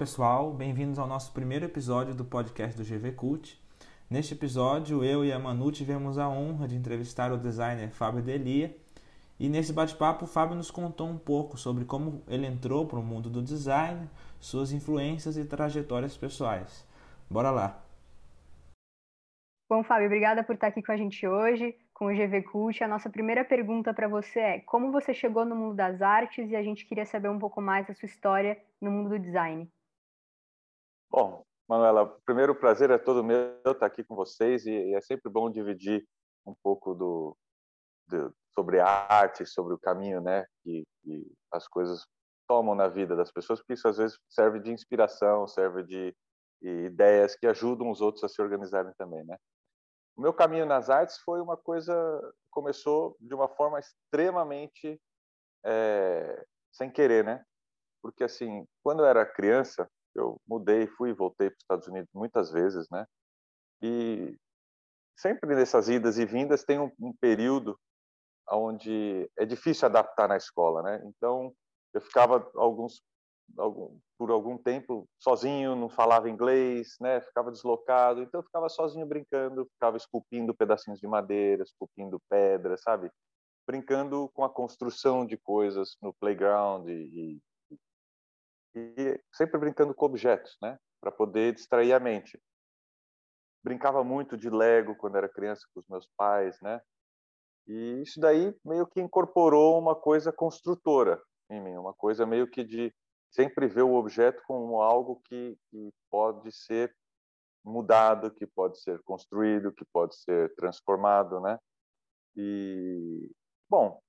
pessoal, bem-vindos ao nosso primeiro episódio do podcast do GV Cult. Neste episódio, eu e a Manu tivemos a honra de entrevistar o designer Fábio Delia. E nesse bate-papo, o Fábio nos contou um pouco sobre como ele entrou para o mundo do design, suas influências e trajetórias pessoais. Bora lá! Bom, Fábio, obrigada por estar aqui com a gente hoje, com o GV Cult. A nossa primeira pergunta para você é: como você chegou no mundo das artes? E a gente queria saber um pouco mais da sua história no mundo do design. Bom, Manuela, primeiro prazer é todo meu estar aqui com vocês e, é sempre bom dividir um pouco do, do sobre a arte, sobre o caminho, né, que, que as coisas tomam na vida das pessoas, porque isso às vezes serve de inspiração, serve de ideias que ajudam os outros a se organizarem também, né? O meu caminho nas artes foi uma coisa começou de uma forma extremamente é, sem querer, né? Porque assim, quando eu era criança, eu mudei, fui e voltei para os Estados Unidos muitas vezes, né? E sempre nessas idas e vindas tem um, um período onde é difícil adaptar na escola, né? Então eu ficava alguns algum, por algum tempo sozinho, não falava inglês, né? Ficava deslocado, então eu ficava sozinho brincando, ficava esculpindo pedacinhos de madeira, esculpindo pedras, sabe? Brincando com a construção de coisas no playground e, e, sempre brincando com objetos, né? Para poder distrair a mente. Brincava muito de Lego quando era criança com os meus pais, né? E isso daí meio que incorporou uma coisa construtora em mim, uma coisa meio que de sempre ver o objeto como algo que, que pode ser mudado, que pode ser construído, que pode ser transformado, né? E bom,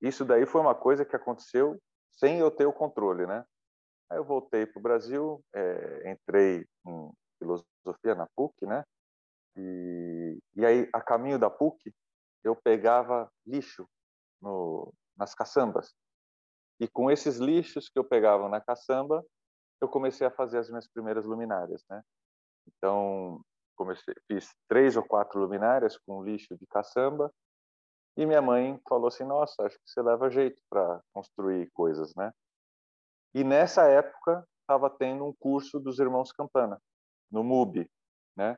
isso daí foi uma coisa que aconteceu sem eu ter o controle, né? Aí eu voltei para o Brasil, é, entrei em filosofia na PUC, né? E, e aí, a caminho da PUC, eu pegava lixo no, nas caçambas. E com esses lixos que eu pegava na caçamba, eu comecei a fazer as minhas primeiras luminárias, né? Então, comecei, fiz três ou quatro luminárias com lixo de caçamba. E minha mãe falou assim: "Nossa, acho que você leva jeito para construir coisas, né?" E nessa época estava tendo um curso dos irmãos Campana no MUB, né?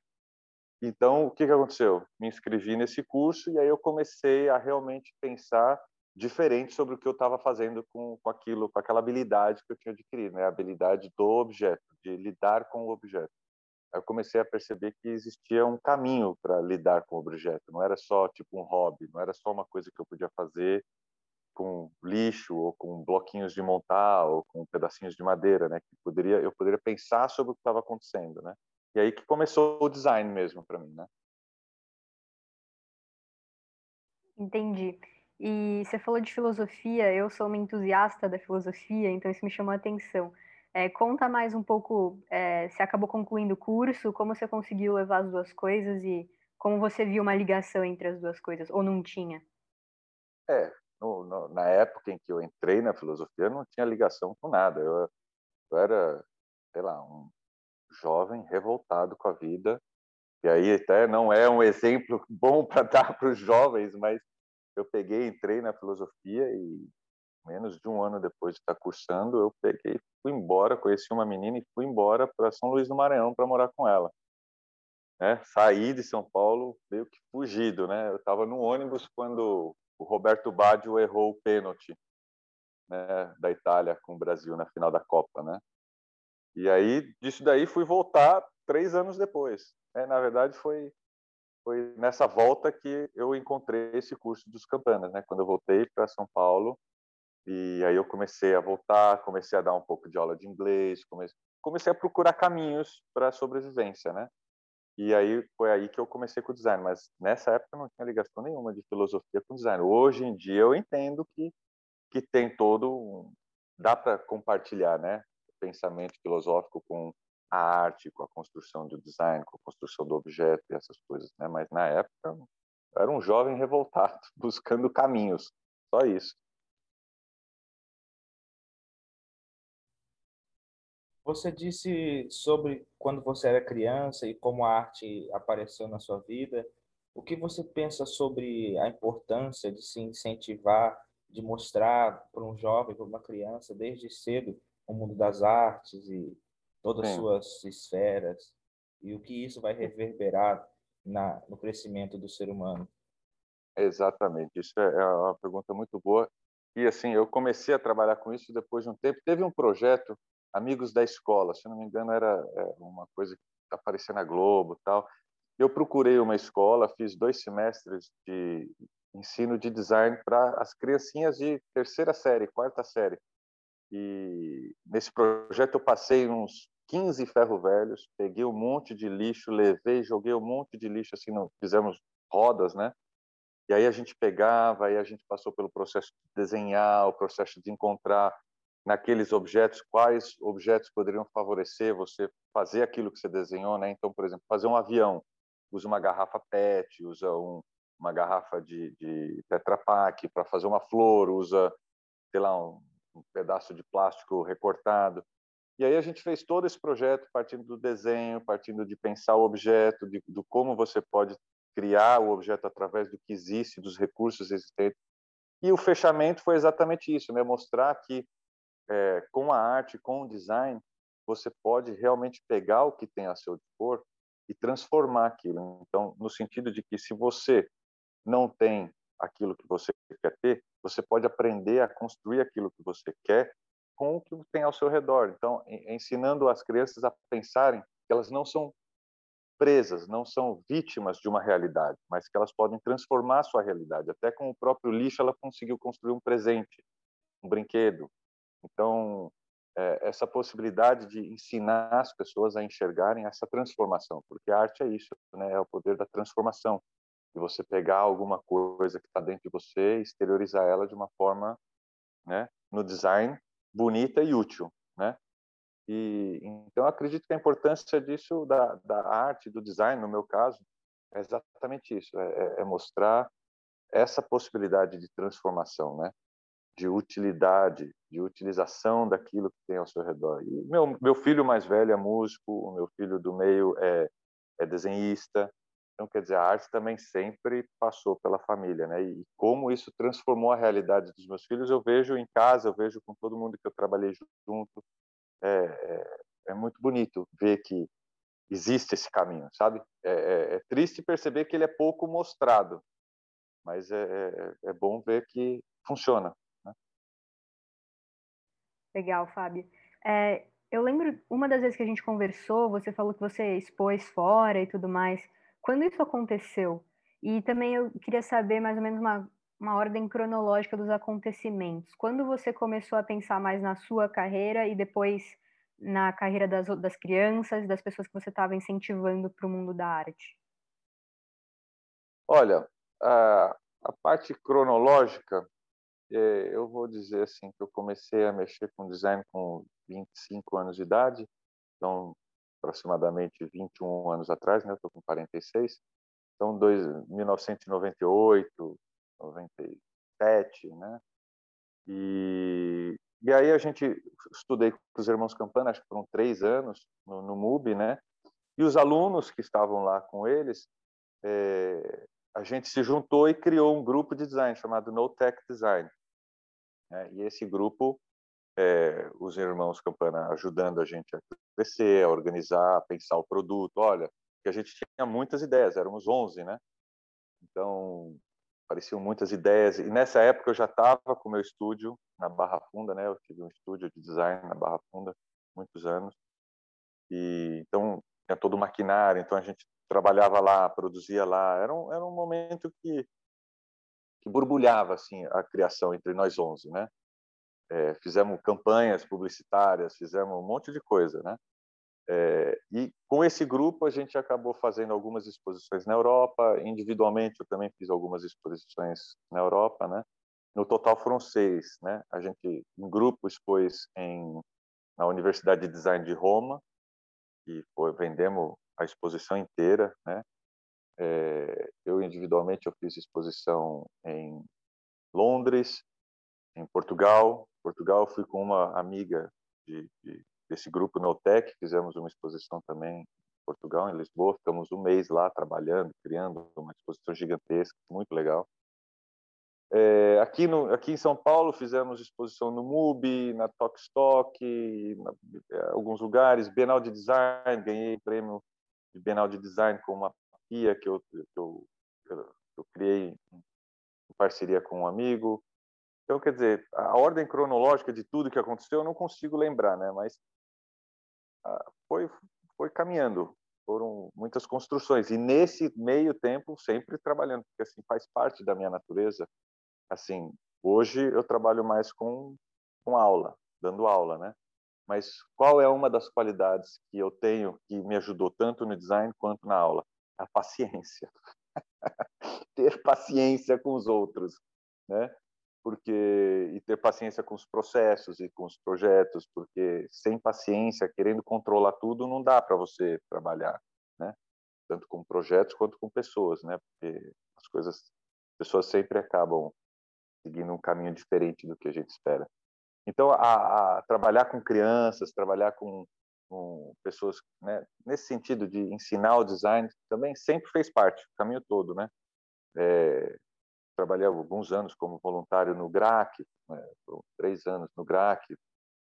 Então, o que que aconteceu? Me inscrevi nesse curso e aí eu comecei a realmente pensar diferente sobre o que eu estava fazendo com, com aquilo, com aquela habilidade que eu tinha adquirido, né? A habilidade do objeto, de lidar com o objeto. Eu comecei a perceber que existia um caminho para lidar com o objeto. Não era só tipo um hobby, não era só uma coisa que eu podia fazer com lixo ou com bloquinhos de montar ou com pedacinhos de madeira, né? Que poderia, eu poderia pensar sobre o que estava acontecendo, né? E aí que começou o design mesmo para mim, né? Entendi. E você falou de filosofia, eu sou uma entusiasta da filosofia, então isso me chamou a atenção. É, conta mais um pouco, é, você acabou concluindo o curso, como você conseguiu levar as duas coisas e como você viu uma ligação entre as duas coisas, ou não tinha? É, no, no, na época em que eu entrei na filosofia, não tinha ligação com nada. Eu, eu era, sei lá, um jovem revoltado com a vida, e aí até não é um exemplo bom para dar para os jovens, mas eu peguei, entrei na filosofia e menos de um ano depois de estar cursando, eu peguei, fui embora, conheci uma menina e fui embora para São Luís do Maranhão para morar com ela. Né? Saí de São Paulo meio que fugido, né? Eu estava no ônibus quando o Roberto Baggio errou o pênalti né, da Itália com o Brasil na final da Copa, né? E aí disso daí fui voltar três anos depois. Né? Na verdade foi foi nessa volta que eu encontrei esse curso dos campanas, né? Quando eu voltei para São Paulo e aí eu comecei a voltar, comecei a dar um pouco de aula de inglês, comecei, comecei a procurar caminhos para sobrevivência, né? E aí foi aí que eu comecei com o design, mas nessa época não tinha ligação nenhuma de filosofia com design. Hoje em dia eu entendo que que tem todo um, dá para compartilhar, né? Pensamento filosófico com a arte, com a construção do design, com a construção do objeto e essas coisas, né? Mas na época eu era um jovem revoltado, buscando caminhos, só isso. Você disse sobre quando você era criança e como a arte apareceu na sua vida. O que você pensa sobre a importância de se incentivar, de mostrar para um jovem, para uma criança, desde cedo, o mundo das artes e todas as suas esferas e o que isso vai reverberar na, no crescimento do ser humano. Exatamente, isso é, é uma pergunta muito boa. E assim, eu comecei a trabalhar com isso depois de um tempo. Teve um projeto, Amigos da Escola, se não me engano, era é, uma coisa que aparecia na Globo tal. Eu procurei uma escola, fiz dois semestres de ensino de design para as criancinhas de terceira série, quarta série. E nesse projeto eu passei uns 15 ferro velhos, peguei um monte de lixo, levei, joguei um monte de lixo assim, não, fizemos rodas, né? E aí a gente pegava, aí a gente passou pelo processo de desenhar, o processo de encontrar naqueles objetos quais objetos poderiam favorecer você fazer aquilo que você desenhou, né? Então, por exemplo, fazer um avião, usa uma garrafa PET, usa um, uma garrafa de, de Tetra Pak para fazer uma flor, usa, sei lá, um, um pedaço de plástico recortado. E aí a gente fez todo esse projeto partindo do desenho, partindo de pensar o objeto, de, do como você pode criar o objeto através do que existe, dos recursos existentes. E o fechamento foi exatamente isso, né? Mostrar que é, com a arte, com o design, você pode realmente pegar o que tem a seu dispor e transformar aquilo. Então, no sentido de que se você não tem aquilo que você quer ter, você pode aprender a construir aquilo que você quer com o que tem ao seu redor. Então, ensinando as crianças a pensarem que elas não são presas, não são vítimas de uma realidade, mas que elas podem transformar sua realidade. Até com o próprio lixo, ela conseguiu construir um presente, um brinquedo. Então, é, essa possibilidade de ensinar as pessoas a enxergarem essa transformação, porque a arte é isso, né? É o poder da transformação de você pegar alguma coisa que está dentro de você e exteriorizar ela de uma forma, né, no design bonita e útil? E então acredito que a importância disso da, da arte, do design, no meu caso, é exatamente isso, é, é, é mostrar essa possibilidade de transformação, né? De utilidade, de utilização daquilo que tem ao seu redor. E meu meu filho mais velho é músico, o meu filho do meio é, é desenhista, então, quer dizer, a arte também sempre passou pela família, né? E como isso transformou a realidade dos meus filhos, eu vejo em casa, eu vejo com todo mundo que eu trabalhei junto. É, é, é muito bonito ver que existe esse caminho, sabe? É, é, é triste perceber que ele é pouco mostrado, mas é, é, bom ver que funciona. Né? Legal, Fábio. Eu lembro, uma das vezes que a gente conversou, você falou que você expôs fora e tudo mais. Quando isso aconteceu? E também eu queria saber mais ou menos uma, uma ordem cronológica dos acontecimentos. Quando você começou a pensar mais na sua carreira e depois na carreira das, das crianças, das pessoas que você estava incentivando para o mundo da arte? Olha, a, a parte cronológica, é, eu vou dizer assim que eu comecei a mexer com design com 25 anos de idade, então aproximadamente 21 anos atrás, né? Estou com 46. Então, dois, 1998, 97, né? E, e aí a gente estudei com os irmãos Campana, acho que foram três anos no, no MUB, né? E os alunos que estavam lá com eles, é, a gente se juntou e criou um grupo de design chamado No Tech Design. Né? E esse grupo é, os irmãos Campana ajudando a gente a crescer, a organizar, a pensar o produto. Olha, que a gente tinha muitas ideias, éramos 11, né? Então, pareciam muitas ideias. E nessa época eu já estava com o meu estúdio na Barra Funda, né? Eu tive um estúdio de design na Barra Funda, muitos anos. E então tinha todo o maquinário, então a gente trabalhava lá, produzia lá. Era um, era um momento que que borbulhava assim a criação entre nós 11, né? é, fizemos campanhas publicitárias, fizemos um monte de coisa, né? É, e com esse grupo a gente acabou fazendo algumas exposições na Europa, individualmente eu também fiz algumas exposições na Europa, né? No total foram seis, né? A gente, em grupo, expôs em, na Universidade de Design de Roma e foi, vendemos a exposição inteira, né? É, eu individualmente eu fiz exposição em Londres, em Portugal. Portugal fui com uma amiga de, de, desse grupo Notec, fizemos uma exposição também em Portugal, em Lisboa. Ficamos um mês lá trabalhando, criando uma exposição gigantesca, muito legal. É, aqui, no, aqui em São Paulo fizemos exposição no MUBI, na Talkstock, em alguns lugares, Bienal de Design, ganhei prêmio de Bienal de Design com uma pia que eu, que eu, eu criei em parceria com um amigo. Então, quer dizer, a ordem cronológica de tudo que aconteceu eu não consigo lembrar, né? Mas foi, foi caminhando, foram muitas construções. E nesse meio tempo, sempre trabalhando, porque assim faz parte da minha natureza assim, hoje eu trabalho mais com, com aula, dando aula, né? Mas qual é uma das qualidades que eu tenho que me ajudou tanto no design quanto na aula? A paciência. ter paciência com os outros, né? Porque e ter paciência com os processos e com os projetos, porque sem paciência, querendo controlar tudo, não dá para você trabalhar, né? Tanto com projetos quanto com pessoas, né? Porque as coisas, as pessoas sempre acabam seguindo um caminho diferente do que a gente espera. Então, a, a trabalhar com crianças, trabalhar com, com pessoas, né, nesse sentido de ensinar o design, também sempre fez parte, o caminho todo, né? É, trabalhei alguns anos como voluntário no GRAC, né, três anos no GRAC,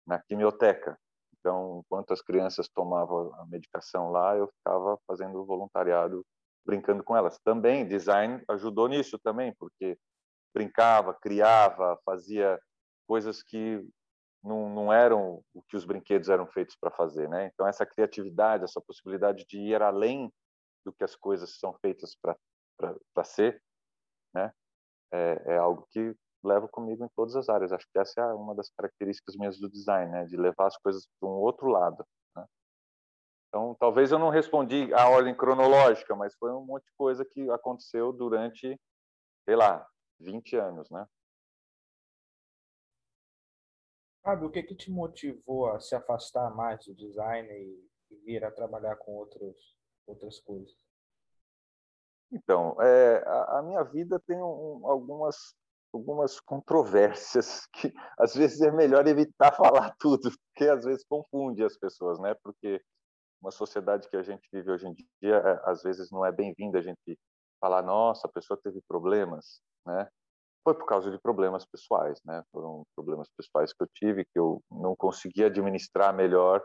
na quimioteca. Então, enquanto as crianças tomavam a medicação lá, eu ficava fazendo voluntariado, brincando com elas. Também, design ajudou nisso também, porque brincava, criava, fazia coisas que não, não eram o que os brinquedos eram feitos para fazer, né? Então essa criatividade, essa possibilidade de ir além do que as coisas são feitas para ser, né? É, é, algo que levo comigo em todas as áreas. Acho que essa é uma das características minhas do design, né? De levar as coisas para um outro lado. Né? Então, talvez eu não respondi a ordem cronológica, mas foi um monte de coisa que aconteceu durante, sei lá, 20 anos, né? Fábio, o que que te motivou a se afastar mais do design e, e vir a trabalhar com outros, outras coisas? Então, é, a, a, minha vida tem um, algumas algumas controvérsias que às vezes é melhor evitar falar tudo, porque às vezes confunde as pessoas, né? Porque uma sociedade que a gente vive hoje em dia, é, às vezes não é bem-vinda a gente falar, nossa, a pessoa teve problemas, né? Foi por causa de problemas pessoais, né? Foram problemas pessoais que eu tive, que eu não conseguia administrar melhor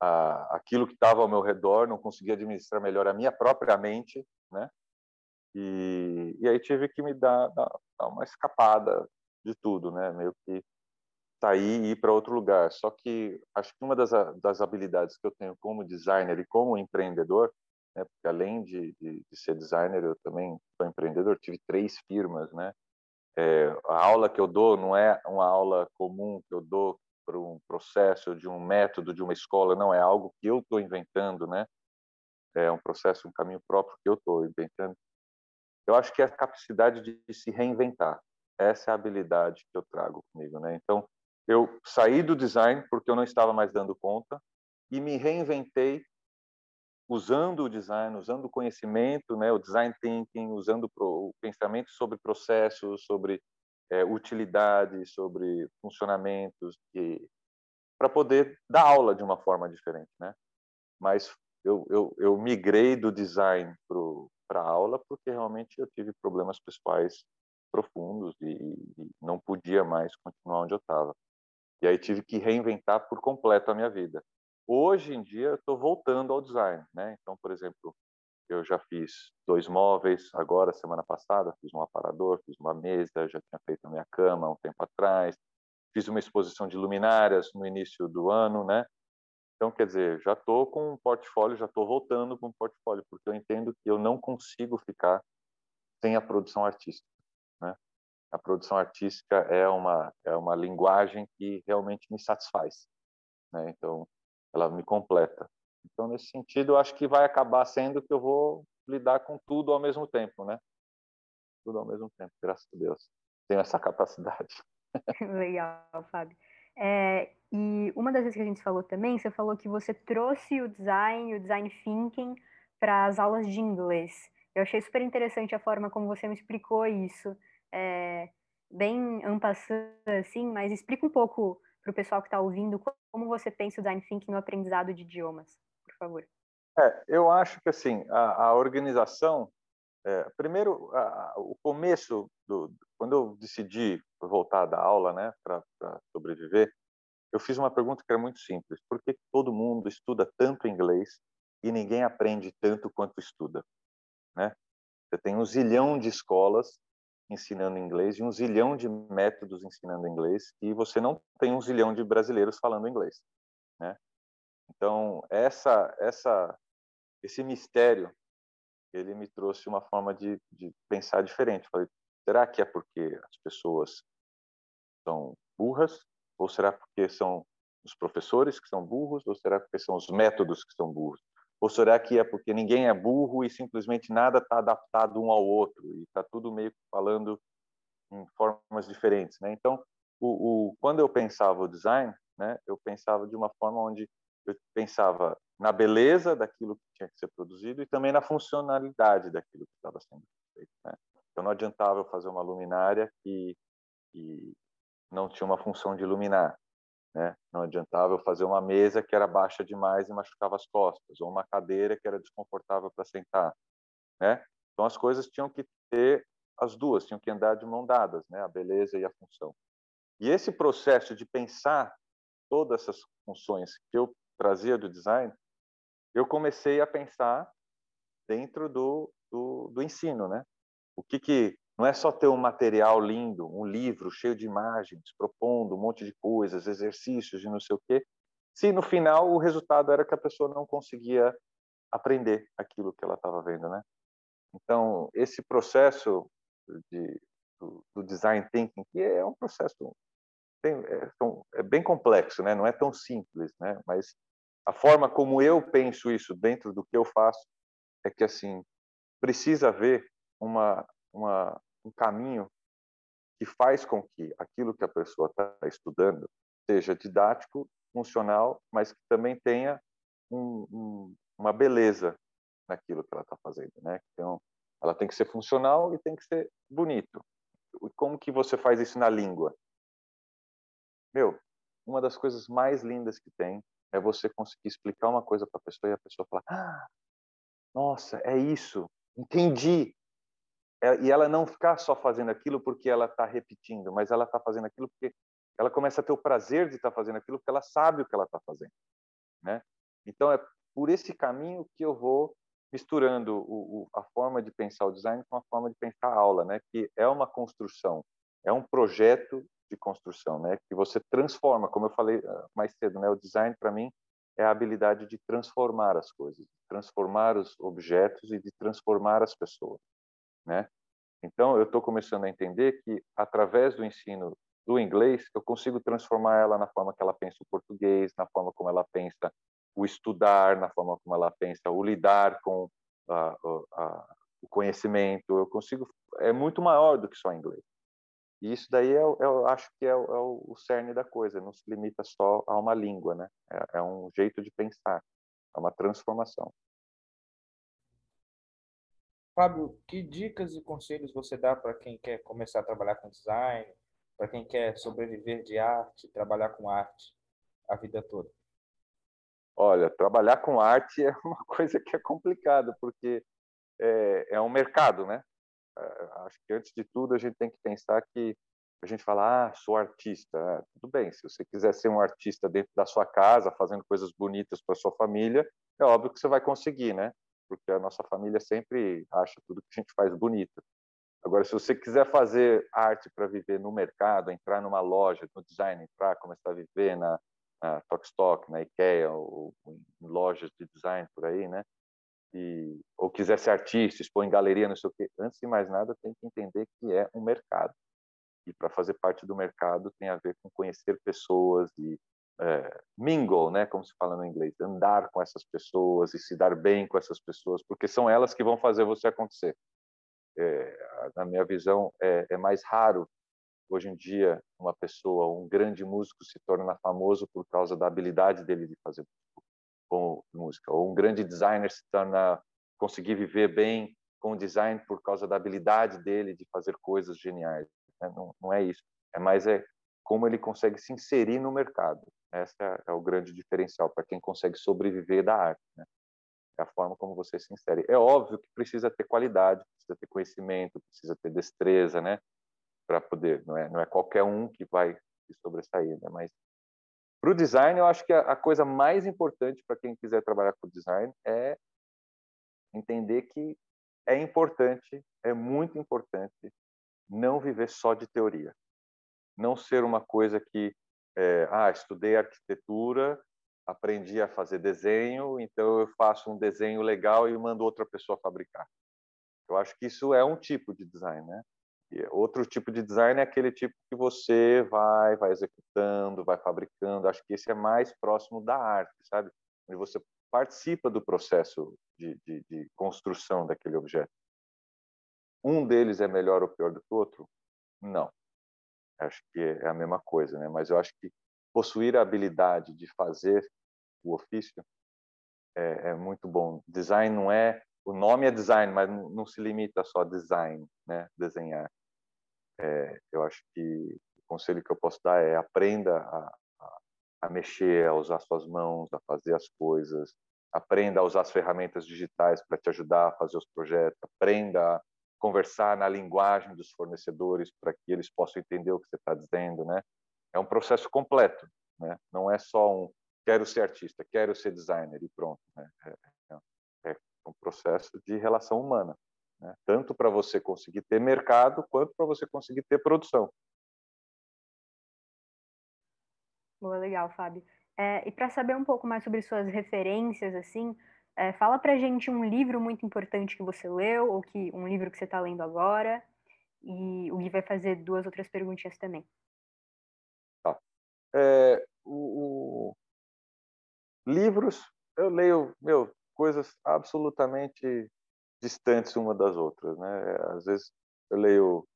a, aquilo que estava ao meu redor, não conseguia administrar melhor a minha própria mente, né? E, e aí tive que me dar, dar, dar uma escapada de tudo, né? Meio que sair e ir para outro lugar. Só que acho que uma das, das habilidades que eu tenho como designer e como empreendedor, né? Porque além de, de, de ser designer, eu também sou empreendedor. Tive três firmas, né? É, a aula que eu dou não é uma aula comum que eu dou para um processo de um método de uma escola, não é algo que eu estou inventando, né? É um processo, um caminho próprio que eu estou inventando. Eu acho que é a capacidade de se reinventar. Essa é a habilidade que eu trago comigo, né? Então, eu saí do design porque eu não estava mais dando conta e me reinventei usando o design, usando o conhecimento, né, o design thinking, usando o pensamento sobre processos, sobre é, utilidade, sobre funcionamentos, para poder dar aula de uma forma diferente, né? Mas eu, eu, eu migrei do design para aula porque realmente eu tive problemas pessoais profundos e, e não podia mais continuar onde eu estava. E aí tive que reinventar por completo a minha vida. Hoje em dia, eu estou voltando ao design, né? Então, por exemplo, eu já fiz dois móveis agora, semana passada, fiz um aparador, fiz uma mesa, já tinha feito a minha cama um tempo atrás, fiz uma exposição de luminárias no início do ano, né? Então, quer dizer, já estou com um portfólio, já estou voltando com um portfólio, porque eu entendo que eu não consigo ficar sem a produção artística, né? A produção artística é uma é uma linguagem que realmente me satisfaz, né? Então, ela me completa. Então, nesse sentido, eu acho que vai acabar sendo que eu vou lidar com tudo ao mesmo tempo, né? Tudo ao mesmo tempo, graças a Deus. Tenho essa capacidade. Legal, Fábio. É, e uma das vezes que a gente falou também, você falou que você trouxe o design, o design thinking, para as aulas de inglês. Eu achei super interessante a forma como você me explicou isso. É, bem ampassando, assim, mas explica um pouco para o pessoal que está ouvindo, como você pensa o design thinking no aprendizado de idiomas, por favor? É, eu acho que assim a, a organização, é, primeiro a, o começo do quando eu decidi voltar da aula, né, para sobreviver, eu fiz uma pergunta que era muito simples: por que todo mundo estuda tanto inglês e ninguém aprende tanto quanto estuda, né? Você tem um zilhão de escolas ensinando inglês e um zilhão de métodos ensinando inglês e você não tem um zilhão de brasileiros falando inglês, né? Então essa essa esse mistério ele me trouxe uma forma de, de pensar diferente. Falei, será que é porque as pessoas são burras ou será porque são os professores que são burros ou será porque são os métodos que são burros? Ou será que é porque ninguém é burro e simplesmente nada está adaptado um ao outro e está tudo meio que falando em formas diferentes, né? Então, o, o, quando eu pensava o design, né, eu pensava de uma forma onde eu pensava na beleza daquilo que tinha que ser produzido e também na funcionalidade daquilo que estava sendo feito. Né? Então, não adiantava eu fazer uma luminária que, que não tinha uma função de iluminar. Né? Não adiantava eu fazer uma mesa que era baixa demais e machucava as costas, ou uma cadeira que era desconfortável para sentar. Né? Então as coisas tinham que ter as duas, tinham que andar de mão dadas, né? a beleza e a função. E esse processo de pensar todas essas funções que eu trazia do design, eu comecei a pensar dentro do, do, do ensino, né? O que que não é só ter um material lindo, um livro cheio de imagens, propondo um monte de coisas, exercícios e não sei o quê, se no final o resultado era que a pessoa não conseguia aprender aquilo que ela estava vendo, né? Então, esse processo de, do, do, design thinking, que é um processo bem, é, é, bem complexo, né? Não é tão simples, né? Mas a forma como eu penso isso dentro do que eu faço é que assim precisa haver uma uma, um caminho que faz com que aquilo que a pessoa está estudando seja didático, funcional, mas que também tenha um, um, uma beleza naquilo que ela está fazendo, né? Então, ela tem que ser funcional e tem que ser bonito. Como que você faz isso na língua? Meu, uma das coisas mais lindas que tem é você conseguir explicar uma coisa para a pessoa e a pessoa falar: ah, nossa, é isso, entendi. É, e ela não ficar só fazendo aquilo porque ela está repetindo, mas ela está fazendo aquilo porque ela começa a ter o prazer de estar tá fazendo aquilo porque ela sabe o que ela está fazendo, né? Então é por esse caminho que eu vou misturando o, o, a forma de pensar o design com a forma de pensar a aula, né? Que é uma construção, é um projeto de construção, né? Que você transforma, como eu falei ah, mais cedo, né? O design para mim é a habilidade de transformar as coisas, transformar os objetos e de transformar as pessoas né? Então, eu estou começando a entender que, através do ensino do inglês, eu consigo transformar ela na forma que ela pensa o português, na forma como ela pensa o estudar, na forma como ela pensa o lidar com a, a, o conhecimento. Eu consigo, é muito maior do que só inglês. E isso daí eu, é eu acho que é, o, é o cerne da coisa. Não se limita só a uma língua, né? É, é um jeito de pensar, é uma transformação. Fábio, que dicas e conselhos você dá para quem quer começar a trabalhar com design, para quem quer sobreviver de arte, trabalhar com arte a vida toda? Olha, trabalhar com arte é uma coisa que é complicada, porque é, é um mercado, né? É, acho que antes de tudo a gente tem que pensar que a gente fala, ah, sou artista. Ah, tudo bem, se você quiser ser um artista dentro da sua casa, fazendo coisas bonitas para sua família, é óbvio que você vai conseguir, né? Porque a nossa família sempre acha tudo que a gente faz bonito. Agora, se você quiser fazer arte para viver no mercado, entrar numa loja, no design, entrar, começar a viver na, na Tokstok, na IKEA, ou, ou, em lojas de design por aí, né? E, ou quiser ser artista, expor em galeria, não sei o quê, antes de mais nada, tem que entender que é um mercado. E para fazer parte do mercado tem a ver com conhecer pessoas e é, mingle, né, como se fala no inglês, andar com essas pessoas e se dar bem com essas pessoas, porque são elas que vão fazer você acontecer. É, na minha visão, é, é, mais raro hoje em dia uma pessoa, um grande músico, se torna famoso por causa da habilidade dele de fazer música, ou um grande designer se torna conseguir viver bem com o design por causa da habilidade dele de fazer coisas geniais. Né? Não, não é isso. É mais é como ele consegue se inserir no mercado. Esse é, é o grande diferencial para quem consegue sobreviver da arte. Né? É a forma como você se insere. É óbvio que precisa ter qualidade, precisa ter conhecimento, precisa ter destreza, né? para poder, não é, não é qualquer um que vai se sobressair, né? Mas para o design, eu acho que a, a coisa mais importante para quem quiser trabalhar com design é entender que é importante, é muito importante não viver só de teoria. Não ser uma coisa que, é, ah, estudei arquitetura, aprendi a fazer desenho, então eu faço um desenho legal e mando outra pessoa fabricar. Eu acho que isso é um tipo de design, né? E outro tipo de design é aquele tipo que você vai, vai executando, vai fabricando. Acho que esse é mais próximo da arte, sabe? Onde você participa do processo de, de, de construção daquele objeto. Um deles é melhor ou pior do que o outro? Não. Acho que é a mesma coisa, né? Mas eu acho que possuir a habilidade de fazer o ofício é, é muito bom. Design não é o nome é design, mas não se limita só a design, né? Desenhar. É, eu acho que o conselho que eu posso dar é aprenda a, a, a, mexer, a usar suas mãos, a fazer as coisas. Aprenda a usar as ferramentas digitais para te ajudar a fazer os projetos. Aprenda conversar na linguagem dos fornecedores para que eles possam entender o que você está dizendo, né? É um processo completo, né? Não é só um quero ser artista, quero ser designer e pronto, né? É, é, é um processo de relação humana né? tanto para você conseguir ter mercado quanto para você conseguir ter produção. Boa, legal, Fábio. É, e para saber um pouco mais sobre suas referências, assim, é, fala para gente um livro muito importante que você leu ou que um livro que você está lendo agora. E o Gui vai fazer duas outras perguntinhas também. Tá. É, o, o... Livros, eu leio, meu, coisas absolutamente distantes uma das outras, né? Às vezes eu leio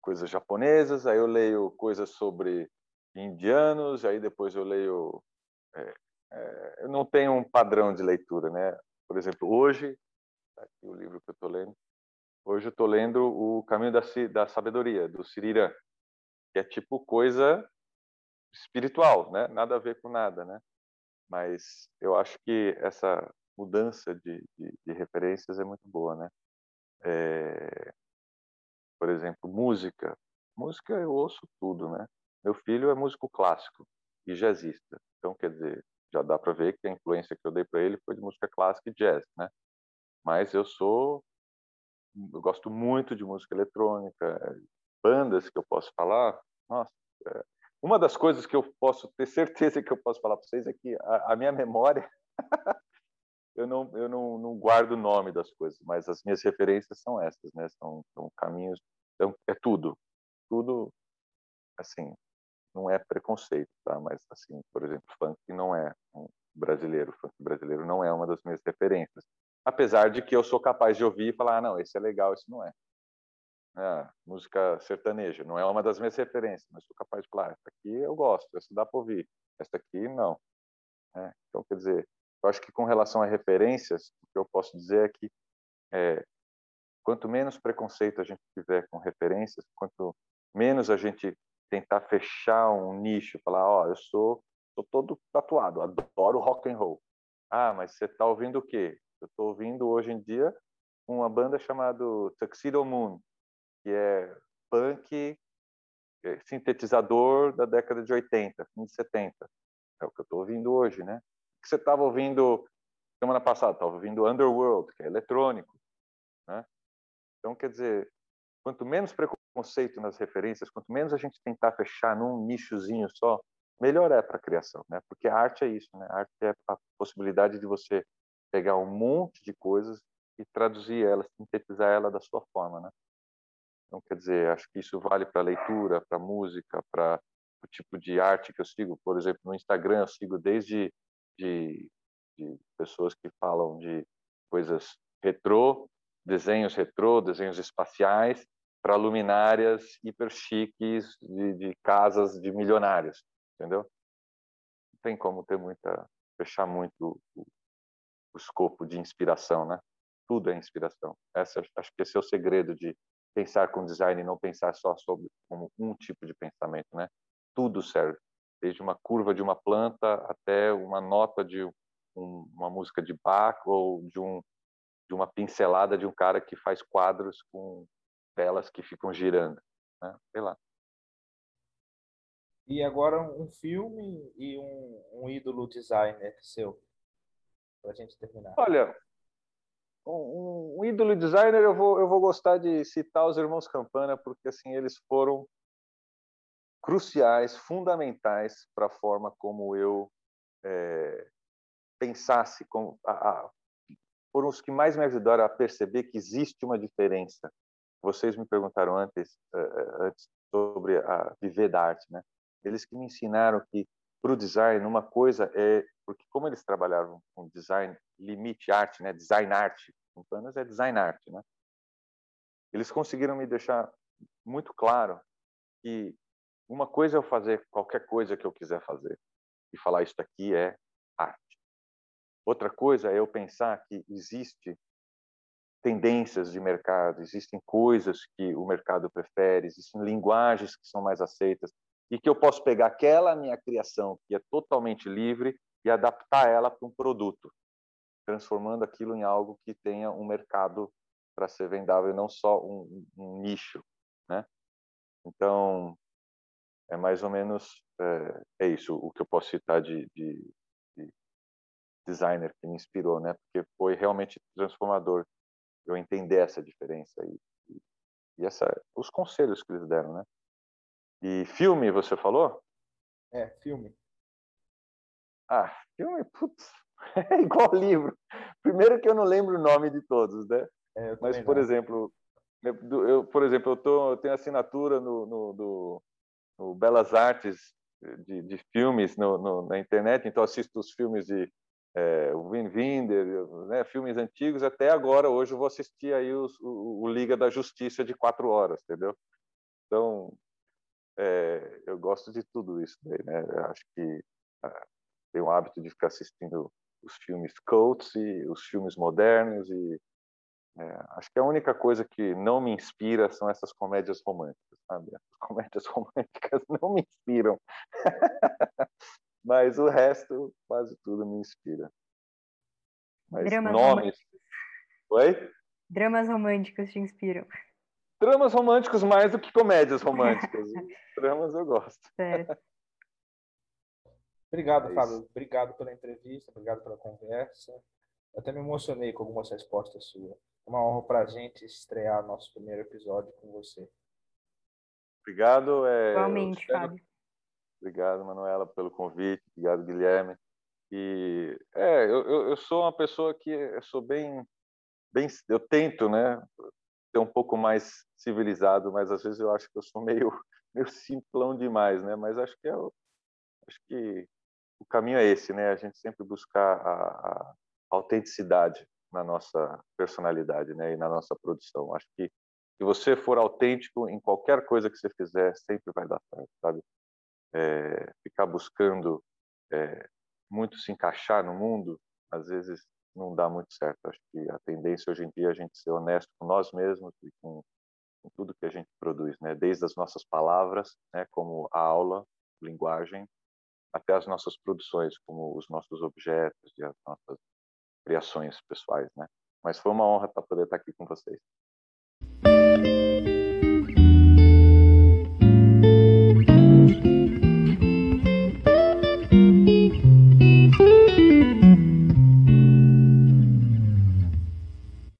coisas japonesas, aí eu leio coisas sobre indianos, aí depois eu leio. É, é, eu não tenho um padrão de leitura, né? Por exemplo, hoje, tá aqui o livro que eu estou lendo, hoje eu estou lendo O Caminho da, da Sabedoria, do Siriran, que é tipo coisa espiritual, né? Nada a ver com nada, né? Mas eu acho que essa mudança de, de, de referências é muito boa, né? É, por exemplo, música. Música eu ouço tudo, né? Meu filho é músico clássico e jazzista. Então, quer dizer, já dá para ver que a influência que eu dei para ele foi de música clássica e jazz, né? Mas eu sou eu gosto muito de música eletrônica, bandas que eu posso falar. Nossa, é, uma das coisas que eu posso ter certeza que eu posso falar para vocês é que a, a minha memória eu não eu não, não guardo o nome das coisas, mas as minhas referências são essas, né? São, são caminhos, então, é tudo, tudo, assim, não é preconceito, tá? Mas assim, por exemplo, funk não é um brasileiro, funk brasileiro não é uma das minhas referências, apesar de que eu sou capaz de ouvir e falar, ah, não, esse é legal, esse não é. Ah, música sertaneja não é uma das minhas referências, mas sou capaz de falar, essa aqui eu gosto, essa dá para ouvir, essa aqui não. É, então, quer dizer, eu acho que com relação a referências, o que eu posso dizer é que é, quanto menos preconceito a gente tiver com referências, quanto menos a gente tentar fechar um nicho, falar, ó, oh, eu sou, sou todo tatuado, adoro rock and roll. Ah, mas você está ouvindo o quê? Eu estou ouvindo hoje em dia uma banda chamada Tuxedo Moon, que é punk é, sintetizador da década de 80, fim de 70. É o que eu estou ouvindo hoje, né? que você estava ouvindo semana passada? Estava ouvindo Underworld, que é eletrônico. Né? Então, quer dizer, quanto menos preconceito nas referências, quanto menos a gente tentar fechar num nichozinho só, melhor é para a criação, né? Porque a arte é isso, né? A arte é a possibilidade de você pegar um monte de coisas e traduzir ela, sintetizar ela da sua forma, né? Então, quer dizer, acho que isso vale para leitura, para música, para o tipo de arte que eu sigo. Por exemplo, no Instagram eu sigo desde de, de pessoas que falam de coisas retrô, desenhos retrô, desenhos espaciais, para luminárias hiper chiques de, de, casas de milionários, entendeu? Não tem como ter muita fechar muito o, o escopo de inspiração, né? Tudo é inspiração. Essa acho que esse é o segredo de pensar com design e não pensar só sobre como um tipo de pensamento, né? Tudo serve desde uma curva de uma planta até uma nota de um, uma música de Bach ou de, um, de uma pincelada de um cara que faz quadros com telas que ficam girando. né? Sei lá. E agora um filme e um, um ídolo designer seu, para a gente terminar. Olha, um, um, ídolo designer eu vou, eu vou gostar de citar os irmãos Campana, porque assim eles foram cruciais, fundamentais para a forma como eu é, pensasse, com, a, a, foram os que mais me ajudaram a perceber que existe uma diferença. Vocês me perguntaram antes, uh, antes sobre a viver da arte, né? Eles que me ensinaram que para o design uma coisa é porque como eles trabalhavam com design limite arte, né? Design arte, Campanas é design art, né? Eles conseguiram me deixar muito claro que uma coisa é eu fazer qualquer coisa que eu quiser fazer e falar isso aqui é arte. Outra coisa é eu pensar que existe tendências de mercado, existem coisas que o mercado prefere, existem linguagens que são mais aceitas e que eu posso pegar aquela minha criação que é totalmente livre e adaptar ela para um produto, transformando aquilo em algo que tenha um mercado para ser vendável não só um, um, nicho, né? Então é mais ou menos é, é, isso o que eu posso citar de, de designer que me inspirou, né? Porque foi realmente transformador eu entender essa diferença e, e essa os conselhos que eles deram, né? E filme, você falou? É, filme. Ah, filme, putz, é igual livro. Primeiro que eu não lembro o nome de todos, né? É, Mas, por não. exemplo, eu, por exemplo, eu, tô, eu tenho assinatura no, no, no, no Belas Artes de, de filmes no, no, na internet, então assisto os filmes de é, o Wenders, né, filmes antigos, até agora, hoje eu vou assistir aí os, o, o, Liga da Justiça de quatro horas, entendeu? Então, é, eu gosto de tudo isso daí, né? Eu acho que ah, tenho o hábito de ficar assistindo os filmes cults e os filmes modernos e é, acho que a única coisa que não me inspira são essas comédias românticas, sabe? As comédias românticas não me inspiram. Mas o resto, quase tudo me inspira. Mas Dramas nomes. Românticos. Oi? Dramas românticos te inspiram. Dramas românticos mais do que comédias românticas. Dramas eu gosto. Certo. Obrigado, é Fábio. Obrigado pela entrevista, obrigado pela conversa. Eu até me emocionei com algumas respostas suas. É uma honra para a gente estrear nosso primeiro episódio com você. Obrigado. É, Igualmente, espero... Fábio. Obrigado, Manuela, pelo convite. Obrigado, Guilherme. E é, eu, eu, sou uma pessoa que eu sou bem, bem, eu tento, né, ser um pouco mais civilizado, mas às vezes eu acho que eu sou meio, meio simplão demais, né? Mas acho que é, acho que o caminho é esse, né? A gente sempre buscar a, a autenticidade na nossa personalidade, né? E na nossa produção. Acho que se você for autêntico em qualquer coisa que você fizer, sempre vai dar certo, sabe? É, ficar buscando é, muito se encaixar no mundo, às vezes não dá muito certo. Acho que a tendência hoje em dia é a gente ser honesto com nós mesmos e com, com tudo que a gente produz, né? Desde as nossas palavras, né? Como a aula, linguagem, até as nossas produções, como os nossos objetos e as nossas criações pessoais, né? Mas foi uma honra poder estar aqui com vocês.